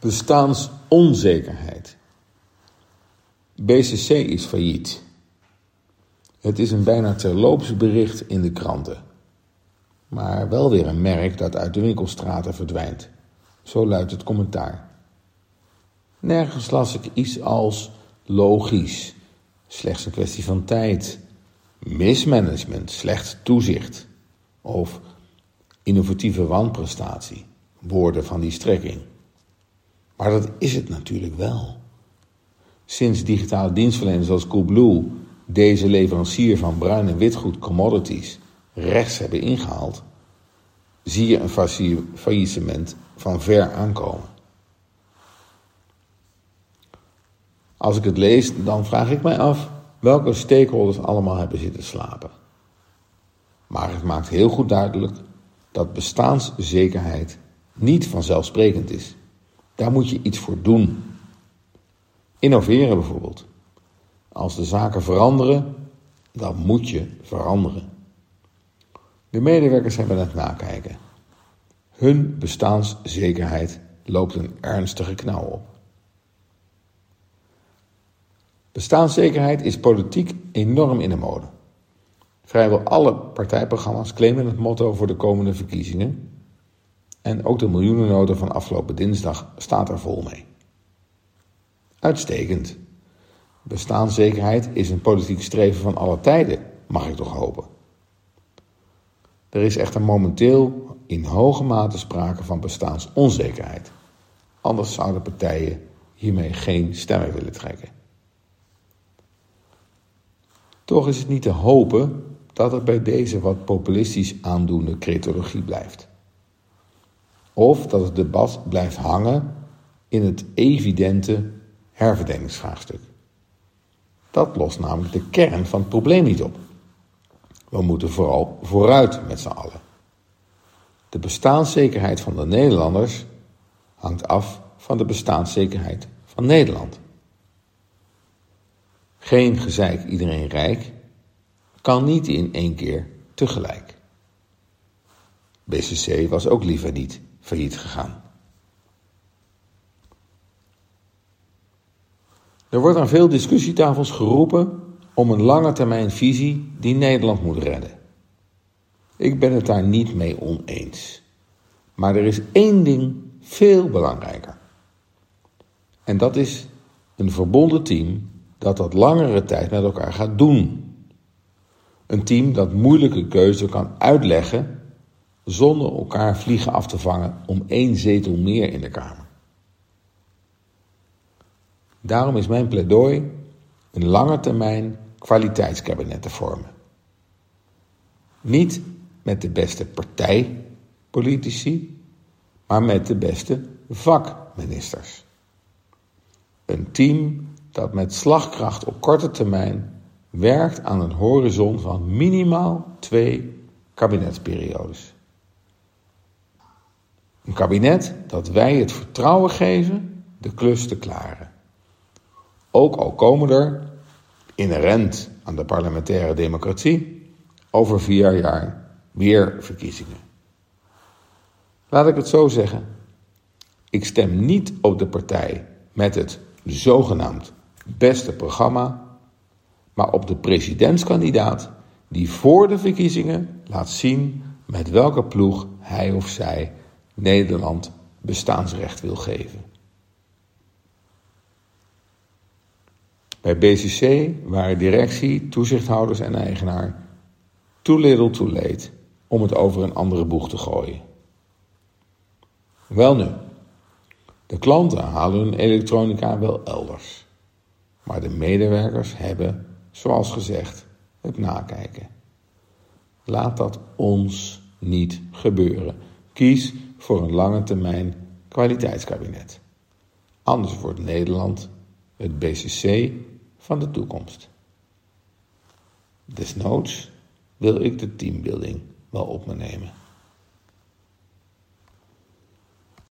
Bestaansonzekerheid. BCC is failliet. Het is een bijna terloops bericht in de kranten. Maar wel weer een merk dat uit de winkelstraten verdwijnt. Zo luidt het commentaar. Nergens las ik iets als logisch, slechts een kwestie van tijd, mismanagement, slecht toezicht of innovatieve wanprestatie, woorden van die strekking. Maar dat is het natuurlijk wel. Sinds digitale dienstverleners zoals Coolblue deze leverancier van bruin en witgoed commodities rechts hebben ingehaald, zie je een faillissement van ver aankomen. Als ik het lees, dan vraag ik mij af welke stakeholders allemaal hebben zitten slapen. Maar het maakt heel goed duidelijk dat bestaanszekerheid niet vanzelfsprekend is. Daar moet je iets voor doen. Innoveren bijvoorbeeld. Als de zaken veranderen, dan moet je veranderen. De medewerkers hebben het nakijken. Hun bestaanszekerheid loopt een ernstige knauw op. Bestaanszekerheid is politiek enorm in de mode. Vrijwel alle partijprogramma's claimen het motto voor de komende verkiezingen. En ook de miljoenennota van afgelopen dinsdag staat er vol mee. Uitstekend. Bestaanszekerheid is een politiek streven van alle tijden, mag ik toch hopen. Er is echter momenteel in hoge mate sprake van bestaansonzekerheid. Anders zouden partijen hiermee geen stemmen willen trekken. Toch is het niet te hopen dat het bij deze wat populistisch aandoende cretologie blijft. Of dat het debat blijft hangen in het evidente herverdelingsvraagstuk. Dat lost namelijk de kern van het probleem niet op. We moeten vooral vooruit met z'n allen. De bestaanszekerheid van de Nederlanders hangt af van de bestaanszekerheid van Nederland. Geen gezeik iedereen rijk kan niet in één keer tegelijk. BCC was ook liever niet failliet gegaan. Er wordt aan veel discussietafels geroepen om een lange termijn visie die Nederland moet redden. Ik ben het daar niet mee oneens. Maar er is één ding veel belangrijker. En dat is een verbonden team dat dat langere tijd met elkaar gaat doen. Een team dat moeilijke keuzes kan uitleggen zonder elkaar vliegen af te vangen om één zetel meer in de Kamer. Daarom is mijn pleidooi een lange termijn kwaliteitskabinet te vormen. Niet met de beste partijpolitici, maar met de beste vakministers. Een team dat met slagkracht op korte termijn werkt aan een horizon van minimaal twee kabinetsperiodes. Een kabinet dat wij het vertrouwen geven de klus te klaren. Ook al komen er, inherent aan de parlementaire democratie, over vier jaar weer verkiezingen. Laat ik het zo zeggen. Ik stem niet op de partij met het zogenaamd beste programma, maar op de presidentskandidaat die voor de verkiezingen laat zien met welke ploeg hij of zij Nederland bestaansrecht wil geven. Bij BCC waren directie, toezichthouders en eigenaar too little too late om het over een andere boeg te gooien. Wel nu, de klanten halen hun elektronica wel elders. Maar de medewerkers hebben, zoals gezegd, het nakijken. Laat dat ons niet gebeuren. Kies voor een lange termijn kwaliteitskabinet. Anders wordt Nederland het BCC van de toekomst. Desnoods wil ik de teambuilding wel op me nemen.